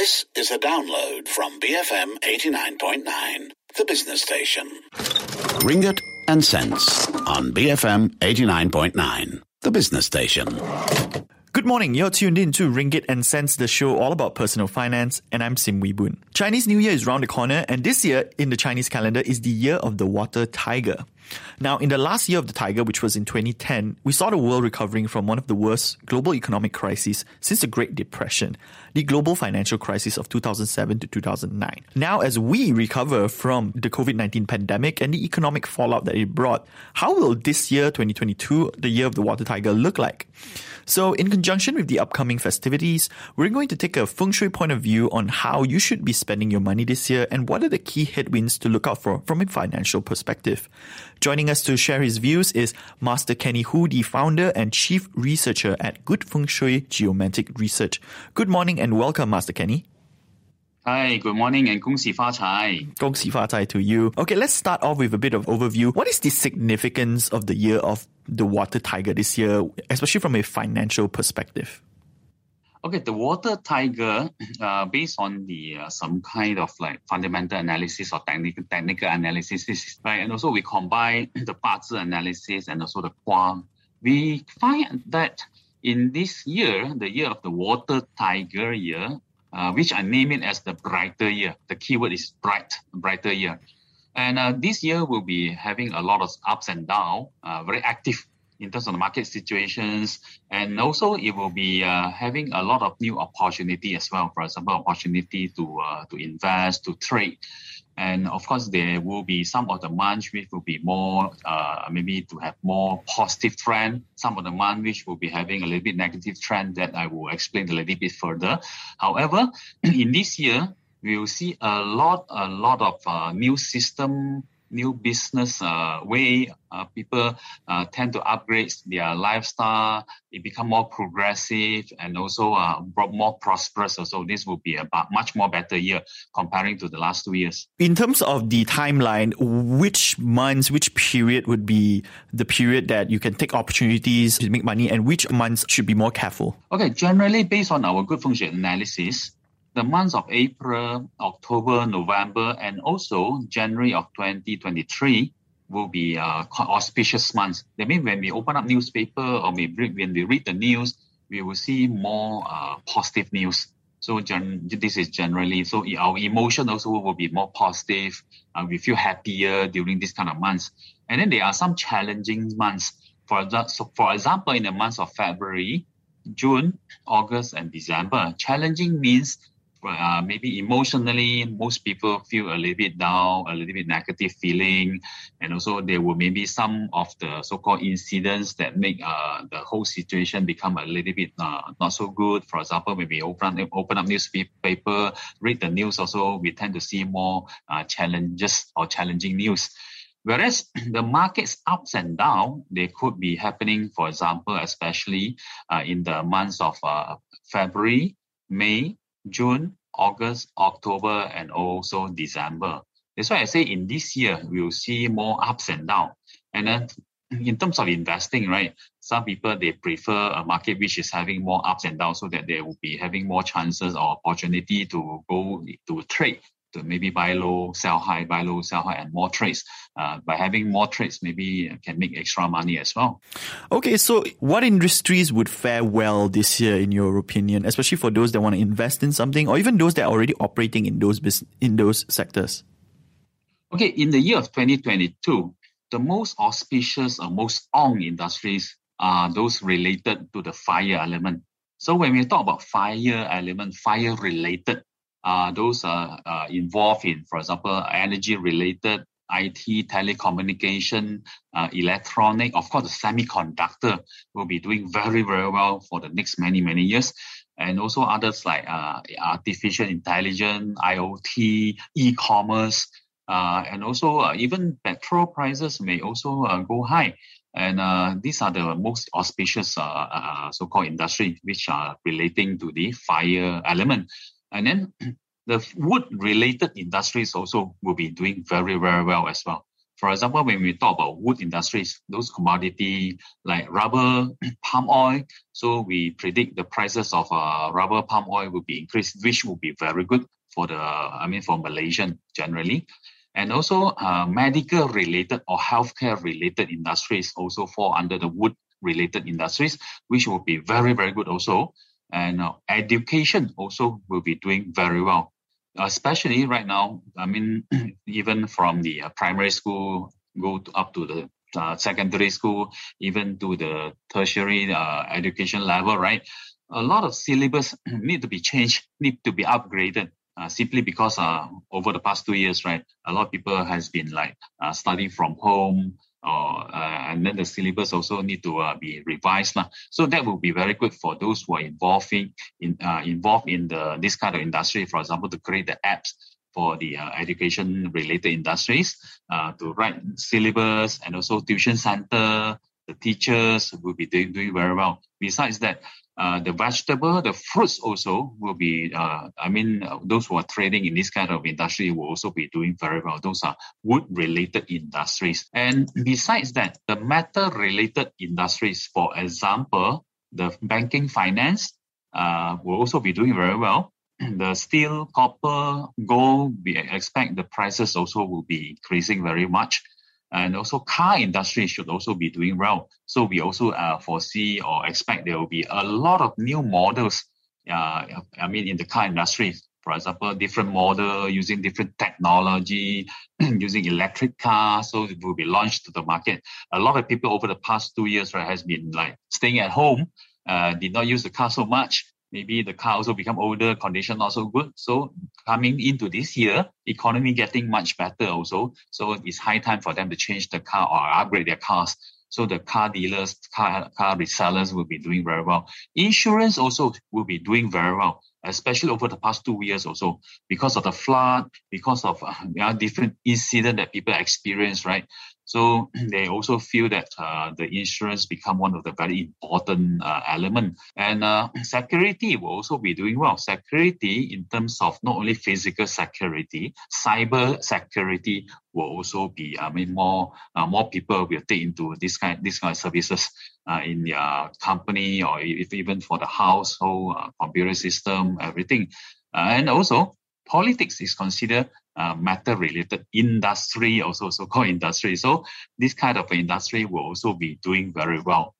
This is a download from BFM 89.9, the business station. Ringgit and cents on BFM 89.9, the business station. Good morning. You're tuned in to Ringgit and Sense, the show all about personal finance, and I'm Sim Wee Boon. Chinese New Year is round the corner, and this year in the Chinese calendar is the year of the water tiger. Now, in the last year of the tiger, which was in 2010, we saw the world recovering from one of the worst global economic crises since the Great Depression, the global financial crisis of 2007 to 2009. Now, as we recover from the COVID-19 pandemic and the economic fallout that it brought, how will this year, 2022, the year of the water tiger, look like? So, in conjunction with the upcoming festivities, we're going to take a feng shui point of view on how you should be spending your money this year and what are the key headwinds to look out for from a financial perspective. Joining us to share his views is Master Kenny Hu, the founder and chief researcher at Good Feng Shui Geomantic Research. Good morning and welcome, Master Kenny. Hi, good morning and 恭喜发财. 恭喜发财 to you. Okay, let's start off with a bit of overview. What is the significance of the year of the water tiger this year, especially from a financial perspective? Okay, the water tiger, uh, based on the uh, some kind of like fundamental analysis or technical technical analysis, right? And also we combine the parts analysis and also the quant. We find that in this year, the year of the water tiger year, uh, which I name it as the brighter year. The keyword is bright, brighter year. And uh, this year will be having a lot of ups and downs, uh, very active in terms of the market situations. And also it will be uh, having a lot of new opportunity as well. For example, opportunity to uh, to invest, to trade. And of course, there will be some of the months which will be more, uh, maybe to have more positive trend. Some of the months which will be having a little bit negative trend that I will explain a little bit further. However, in this year, we will see a lot, a lot of uh, new system new business uh, way. Uh, people uh, tend to upgrade their lifestyle. It become more progressive and also uh, more prosperous. So this will be a much more better year comparing to the last two years. In terms of the timeline, which months, which period would be the period that you can take opportunities to make money, and which months should be more careful? Okay, generally based on our good feng shui analysis, the months of April, October, November, and also January of 2023 will be uh, auspicious months. That means when we open up newspaper or maybe when we read the news, we will see more uh, positive news. So gen- this is generally so our emotion also will be more positive. Uh, we feel happier during this kind of months. And then there are some challenging months. For so for example, in the months of February, June, August, and December, challenging means uh, maybe emotionally, most people feel a little bit down, a little bit negative feeling, and also there will maybe some of the so-called incidents that make uh, the whole situation become a little bit uh, not so good. For example, maybe open open up newspaper, read the news. Also, we tend to see more uh, challenges or challenging news. Whereas the markets ups and down, they could be happening, for example, especially uh, in the months of uh, February, May, June, August, October, and also December. That's why I say in this year, we'll see more ups and downs. And then in terms of investing, right, some people, they prefer a market which is having more ups and downs so that they will be having more chances or opportunity to go to trade to maybe buy low, sell high, buy low, sell high, and more trades. Uh, by having more trades, maybe can make extra money as well. Okay, so what industries would fare well this year, in your opinion, especially for those that want to invest in something, or even those that are already operating in those bus- in those sectors? Okay, in the year of 2022, the most auspicious or most on industries are those related to the fire element. So when we talk about fire element, fire related uh, those are uh, involved in, for example, energy related, IT, telecommunication, uh, electronic, of course, the semiconductor will be doing very, very well for the next many, many years. And also others like uh, artificial intelligence, IoT, e-commerce, uh, and also uh, even petrol prices may also uh, go high. And uh, these are the most auspicious uh, uh, so-called industry which are relating to the fire element. And then the wood related industries also will be doing very, very well as well. For example, when we talk about wood industries, those commodity like rubber, palm oil, so we predict the prices of uh, rubber, palm oil will be increased, which will be very good for the, I mean, for Malaysian generally. And also uh, medical related or healthcare related industries also fall under the wood related industries, which will be very, very good also. And uh, education also will be doing very well especially right now, I mean, even from the uh, primary school go to, up to the uh, secondary school, even to the tertiary uh, education level, right? A lot of syllabus need to be changed, need to be upgraded. Uh, simply because uh, over the past two years, right, a lot of people has been like uh, studying from home, or uh, and then the syllabus also need to uh, be revised lah. So that will be very good for those who are involving in uh, involved in the this kind of industry. For example, to create the apps for the uh, education related industries, uh, to write syllabus and also tuition center. The teachers will be doing, doing very well. Besides that, uh, the vegetable, the fruits also will be, uh, I mean, uh, those who are trading in this kind of industry will also be doing very well. Those are wood related industries. And besides that, the metal related industries, for example, the banking finance uh, will also be doing very well. The steel, copper, gold, we expect the prices also will be increasing very much and also car industry should also be doing well. So we also uh, foresee or expect there will be a lot of new models. Uh, I mean, in the car industry, for example, different model using different technology, using electric cars. So it will be launched to the market. A lot of people over the past two years right, has been like staying at home, uh, did not use the car so much maybe the car also become older, condition not so good. So coming into this year, economy getting much better also. So it's high time for them to change the car or upgrade their cars. So the car dealers, car, car resellers will be doing very well. Insurance also will be doing very well, especially over the past two years also, because of the flood, because of uh, different incident that people experience, right? So they also feel that uh, the insurance become one of the very important uh, element. And uh, security will also be doing well. Security in terms of not only physical security, cyber security will also be. I mean, more uh, more people will take into this kind this kind of services uh, in their company or if even for the household uh, computer system, everything. and also politics is considered uh, matter related industry, also so called industry. So this kind of industry will also be doing very well.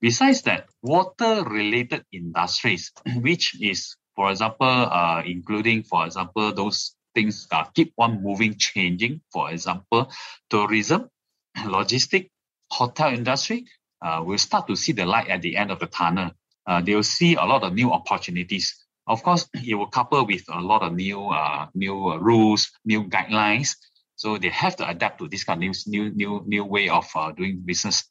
Besides that, water related industries, which is, for example, uh, including, for example, those things that keep on moving, changing. For example, tourism, logistic, hotel industry, uh, will start to see the light at the end of the tunnel. Uh, they will see a lot of new opportunities. Of course, it will couple with a lot of new uh, new uh, rules, new guidelines. So they have to adapt to this kind of new new new, way of uh, doing business.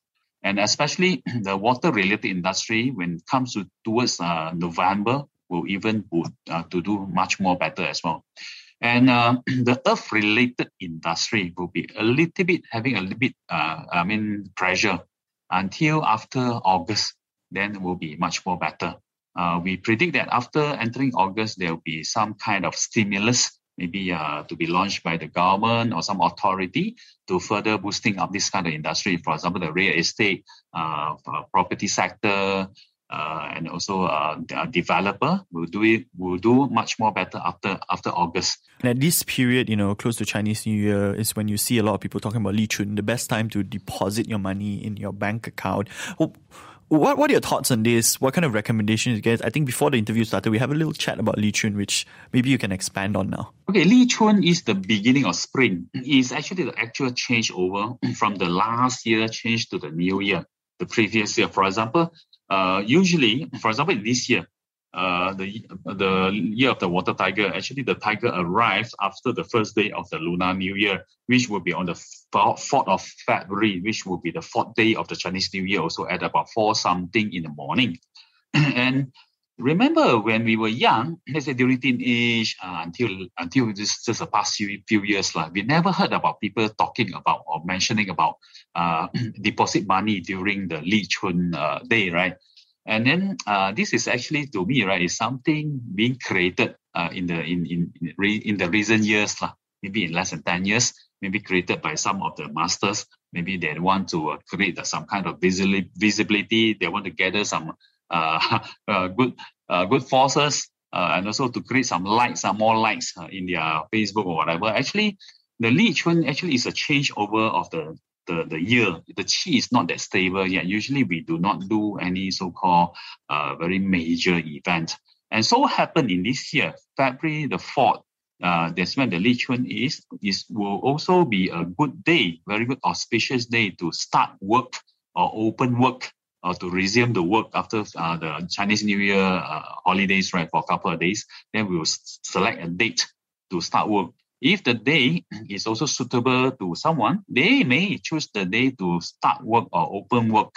And especially the water related industry, when it comes to towards uh, November, will even uh, to do much more better as well. And uh, the earth related industry will be a little bit having a little bit, uh, I mean, pressure until after August, then will be much more better. Uh, we predict that after entering August, there will be some kind of stimulus, maybe uh, to be launched by the government or some authority to further boosting up this kind of industry. For example, the real estate, uh, property sector, uh, and also uh, a developer will do it will do much more better after after August. And at this period, you know, close to Chinese New Year is when you see a lot of people talking about Li Chun, the best time to deposit your money in your bank account. Oh, what What are your thoughts on this? What kind of recommendations you get? I think before the interview started, we have a little chat about Li Chun, which maybe you can expand on now. Okay, Li Chun is the beginning of spring. It's actually the actual changeover from the last year change to the new year, the previous year. For example, uh, usually, for example, this year, uh, the the year of the water tiger. Actually, the tiger arrives after the first day of the Lunar New Year, which will be on the fourth of February, which will be the fourth day of the Chinese New Year, also at about four something in the morning. and remember when we were young, let's say during teenage uh, until until this just the past few, few years, like, we never heard about people talking about or mentioning about uh, deposit money during the Li Chun uh, day, right? And then uh, this is actually to me, right, is something being created uh, in the in in in, re, in the recent years, lah. maybe in less than 10 years, maybe created by some of the masters. Maybe they want to uh, create some kind of visibility. They want to gather some uh, uh, good uh, good forces uh, and also to create some likes, some more likes in their Facebook or whatever. Actually, the Li Chun actually is a changeover of the the, the year. The qi is not that stable yet. Usually we do not do any so-called uh, very major event. And so what happened in this year, February the 4th, uh, that's when the Li Chun is, is will also be a good day, very good auspicious day to start work or open work or to resume the work after uh, the Chinese New Year uh, holidays, right, for a couple of days. Then we will select a date to start work. If the day is also suitable to someone, they may choose the day to start work or open work.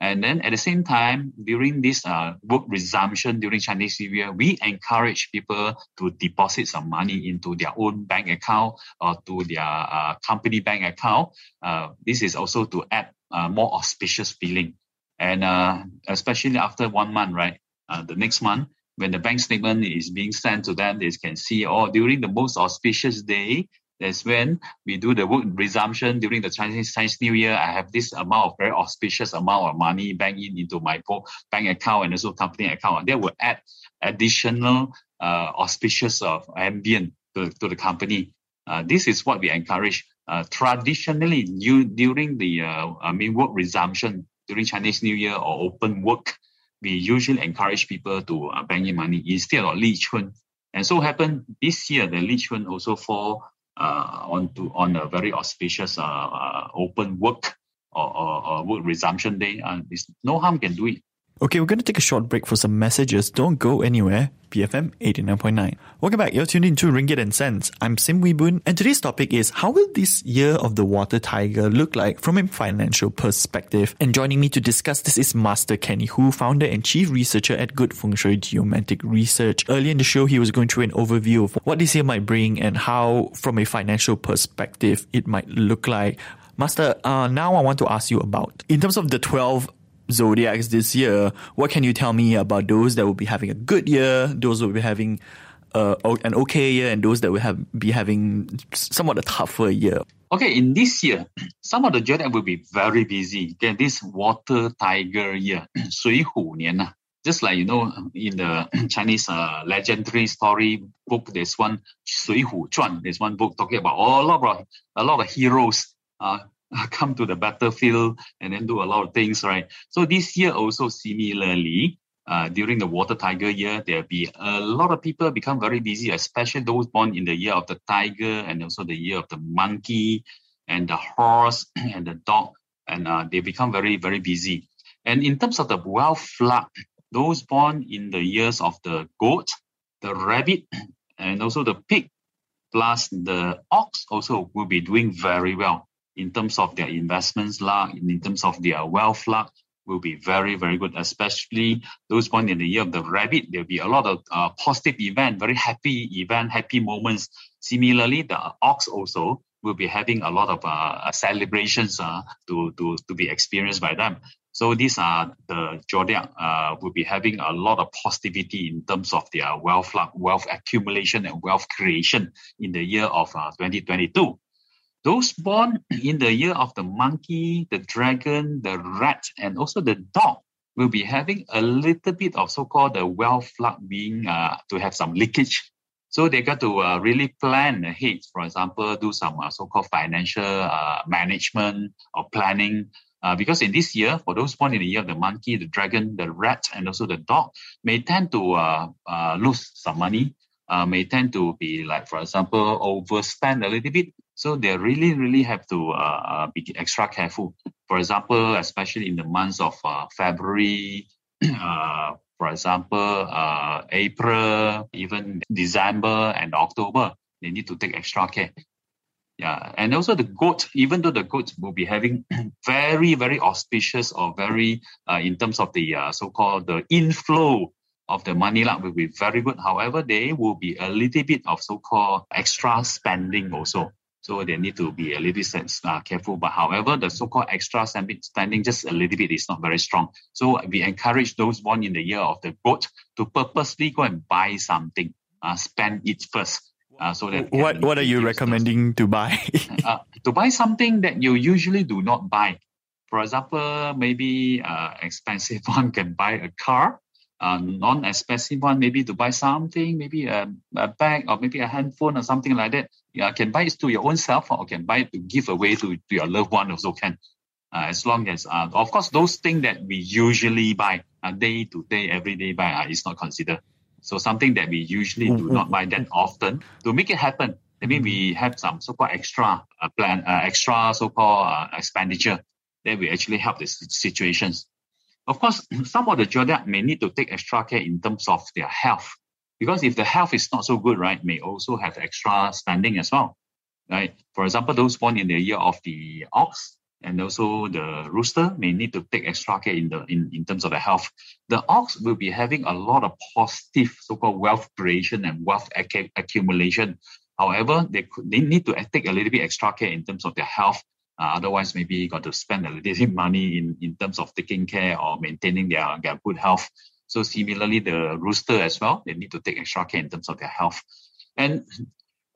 And then at the same time, during this uh, work resumption during Chinese New Year, we encourage people to deposit some money into their own bank account or to their uh, company bank account. Uh, this is also to add uh, more auspicious feeling. And uh, especially after one month, right? Uh, the next month, when the bank statement is being sent to them, they can see, oh, during the most auspicious day, that's when we do the work resumption during the Chinese, Chinese New Year. I have this amount of very auspicious amount of money bank in into my bank account and also company account. That will add additional uh, auspicious of ambient to, to the company. Uh, this is what we encourage. Uh, traditionally, you, during the uh, I mean work resumption during Chinese New Year or open work, we usually encourage people to uh, bank in money instead of Li Chun. And so happened this year, the Li Chun also fall uh, on to on a very auspicious uh, uh, open work or, or, or, work resumption day. Uh, no harm can do it. Okay, we're going to take a short break for some messages. Don't go anywhere. BFM 89.9. Welcome back. You're tuned in to Ringgit and Cents. I'm Sim Wee Boon, and today's topic is how will this year of the water tiger look like from a financial perspective? And joining me to discuss this is Master Kenny Hu, founder and chief researcher at Good Feng Shui Geomantic Research. Earlier in the show, he was going through an overview of what this year might bring and how, from a financial perspective, it might look like. Master, uh, now I want to ask you about, in terms of the 12 zodiacs this year, what can you tell me about those that will be having a good year, those will be having uh, an okay year, and those that will have be having somewhat a tougher year? Okay, in this year, some of the zodiac will be very busy. Okay, this water tiger year, 水虎年啊. Just like you know, in the Chinese uh, legendary story book, there's one 水浒传. There's one book talking about oh, a lot of a lot of heroes. Uh, come to the battlefield and then do a lot of things, right? So this year also similarly, uh, during the water tiger year, there'll be a lot of people become very busy, especially those born in the year of the tiger and also the year of the monkey and the horse and the dog, and uh, they become very, very busy. And in terms of the wealth luck, those born in the years of the goat, the rabbit, and also the pig, plus the ox also will be doing very well in terms of their investments luck, in terms of their wealth luck, will be very, very good, especially those born in the year of the rabbit. There'll be a lot of uh, positive event, very happy event, happy moments. Similarly, the ox also will be having a lot of uh, celebrations uh, to, to, to be experienced by them. So these are the zodiac uh, will be having a lot of positivity in terms of their wealth wealth accumulation and wealth creation in the year of uh, 2022. Those born in the year of the monkey, the dragon, the rat, and also the dog will be having a little bit of so-called the wealth luck being uh, to have some leakage. So they got to uh, really plan ahead. For example, do some uh, so-called financial uh, management or planning. Uh, because in this year, for those born in the year of the monkey, the dragon, the rat, and also the dog, may tend to uh, lose some money may tend to be like, for example, overspend a little bit. So they really, really have to uh, uh, be extra careful. For example, especially in the months of uh, February, uh, for example, uh, April, even December and October, they need to take extra care. Yeah, and also the goat, even though the goats will be having very, very auspicious or very, uh, in terms of the so-called the inflow of the money luck will be very good. However, there will be a little bit of so-called extra spending also. So they need to be a little bit uh, careful. But however, the so-called extra spending just a little bit is not very strong. So we encourage those born in the year of the goat to purposely go and buy something, uh, spend it first. Uh, so that what what are you recommending to buy? uh, to buy something that you usually do not buy. For example, maybe uh, expensive one can buy a car. Uh, non-expensive one maybe to buy something, maybe a, a bag or maybe a handphone or something like that. Yeah, can buy it to your own self or can buy it to give away to, to your loved one also can. Uh, as long as, uh, of course, those things that we usually buy, uh, day to day, everyday buy, uh, is not considered. So something that we usually do not buy that often to make it happen. I mean, we have some so-called extra uh, plan, uh, extra so-called uh, expenditure that will actually help the situations. Of course, some of the children may need to take extra care in terms of their health, because if the health is not so good, right, may also have extra spending as well, right? For example, those born in the year of the ox and also the rooster may need to take extra care in the in, in terms of the health. The ox will be having a lot of positive so-called wealth creation and wealth ac- accumulation. However, they could they need to take a little bit extra care in terms of their health. Uh, otherwise, maybe got to spend a little bit money in, in terms of taking care or maintaining their, their good health. So similarly, the rooster as well, they need to take extra care in terms of their health. And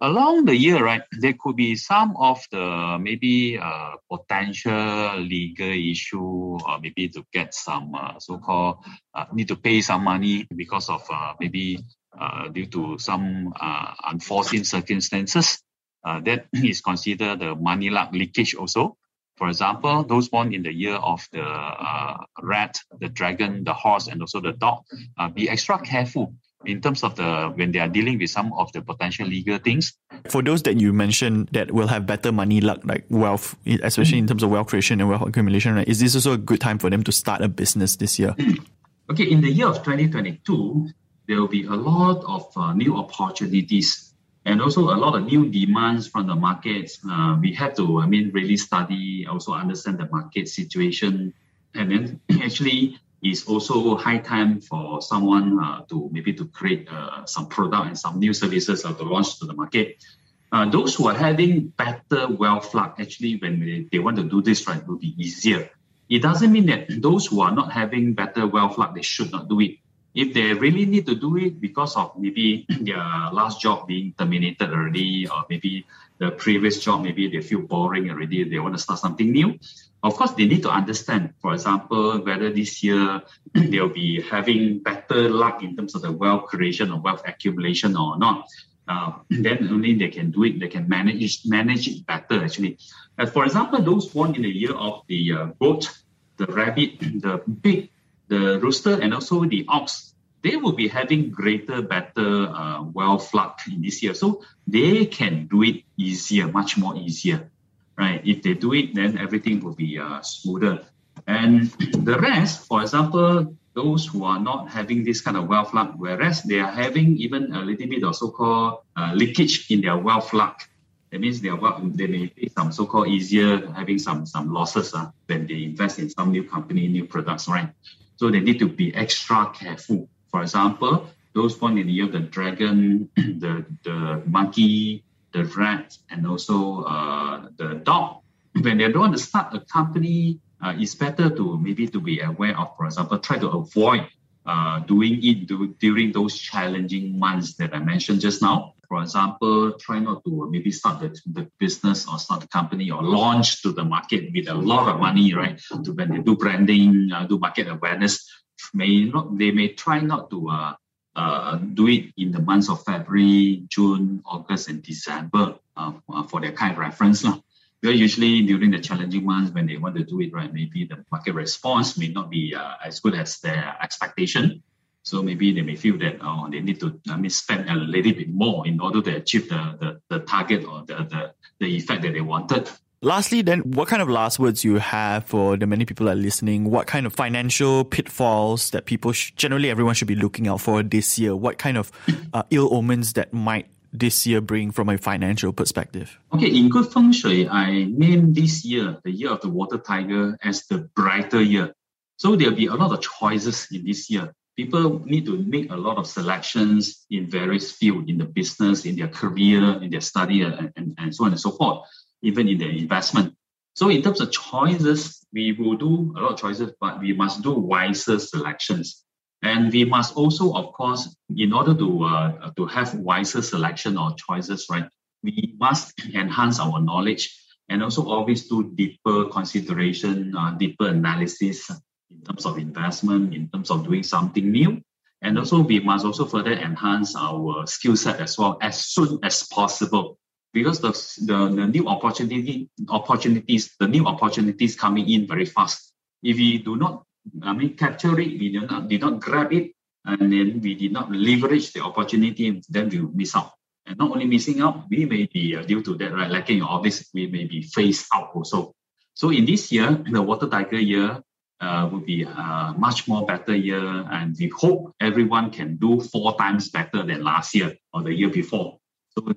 along the year, right, there could be some of the maybe uh, potential legal issue, or maybe to get some uh, so-called uh, need to pay some money because of uh, maybe uh, due to some uh, unforeseen circumstances. that is considered the money leakage also. For example, those born in the year of the uh, rat, the dragon, the horse, and also the dog, uh, be extra careful in terms of the when they are dealing with some of the potential legal things. For those that you mentioned that will have better money luck, like wealth, especially in terms of wealth creation and wealth accumulation, right? Is this also a good time for them to start a business this year? Hmm. Okay, in the year of 2022, there will be a lot of uh, new opportunities and also a lot of new demands from the markets. Uh, we have to, I mean, really study, also understand the market situation, and then actually it's also high time for someone uh, to maybe to create uh, some product and some new services uh, to launch to the market. Uh, those who are having better wealth luck, actually, when they, they want to do this, right, will be easier. It doesn't mean that those who are not having better wealth luck, they should not do it. If they really need to do it because of maybe their last job being terminated already, or maybe the previous job, maybe they feel boring already, they want to start something new, of course, they need to understand, for example, whether this year they'll be having better luck in terms of the wealth creation or wealth accumulation or not. Uh, then only they can do it, they can manage manage it better actually. As for example, those born in the year of the uh, goat, the rabbit, the pig, the rooster, and also the ox, they will be having greater, better uh, wealth luck in this year. So they can do it easier, much more easier right? If they do it, then everything will be uh, smoother. And the rest, for example, those who are not having this kind of wealth luck, whereas they are having even a little bit of so-called uh, leakage in their wealth luck. That means they are they may be some so-called easier having some some losses uh, when they invest in some new company, new products, right? So they need to be extra careful. For example, those born in the year the dragon, the the monkey, the rat, and also uh, the dog. When they don't want to start a company, uh, it's better to maybe to be aware of, for example, try to avoid uh, doing it do, during those challenging months that I mentioned just now. For example, try not to maybe start the, the business or start the company or launch to the market with a lot of money, right? To when they do branding, uh, do market awareness, may not they may try not to uh, uh, do it in the months of February, June, August, and December uh, uh for their kind of reference. Lah. Because usually during the challenging months when they want to do it, right, maybe the market response may not be uh, as good as their expectation. So maybe they may feel that oh, they need to I mean, spend a little bit more in order to achieve the, the, the target or the, the, the effect that they wanted. Lastly, then, what kind of last words you have for the many people that are listening? What kind of financial pitfalls that people sh- generally everyone should be looking out for this year? What kind of uh, ill omens that might this year bring from a financial perspective? Okay, in good feng shui, I name this year the year of the water tiger as the brighter year. So there'll be a lot of choices in this year. People need to make a lot of selections in various fields in the business, in their career, in their study, and, and, and so on and so forth even in the investment. So in terms of choices, we will do a lot of choices, but we must do wiser selections. And we must also, of course, in order to uh, to have wiser selection or choices, right? We must enhance our knowledge and also always do deeper consideration, uh, deeper analysis in terms of investment, in terms of doing something new. And also we must also further enhance our skill set as well as soon as possible because the, the, the new opportunity opportunities, the new opportunities coming in very fast. If we do not, I mean, capture it, we do not, did not grab it, and then we did not leverage the opportunity, then we miss out. And not only missing out, we may be uh, due to that, right, lacking of this, we may be phased out also. So in this year, the Water Tiger year uh, will be a much more better year, and we hope everyone can do four times better than last year or the year before. So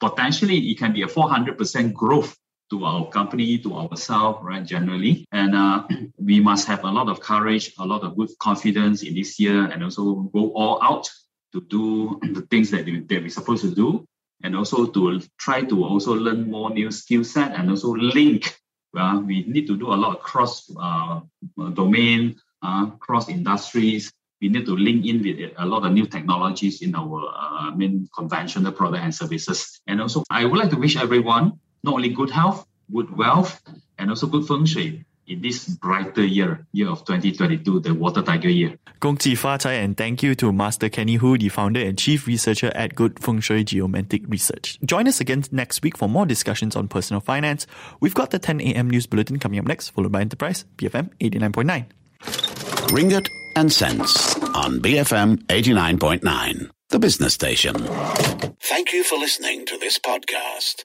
potentially it can be a 400% growth to our company, to ourselves, right, generally. And uh, we must have a lot of courage, a lot of good confidence in this year, and also go all out to do the things that, we, that we're supposed to do. And also to try to also learn more new skill set and also link. Uh, we need to do a lot of cross uh, domain, uh, cross industries, we need to link in with a lot of new technologies in our uh, main conventional product and services. And also, I would like to wish everyone not only good health, good wealth, and also good feng shui in this brighter year, year of 2022, the Water Tiger year. Gong Chi Fa and thank you to Master Kenny Hu, the founder and chief researcher at Good Feng Shui Geomantic Research. Join us again next week for more discussions on personal finance. We've got the 10 a.m. news bulletin coming up next, followed by Enterprise, BFM 89.9. Ringgit and Cents on BFM 89.9, the business station. Thank you for listening to this podcast.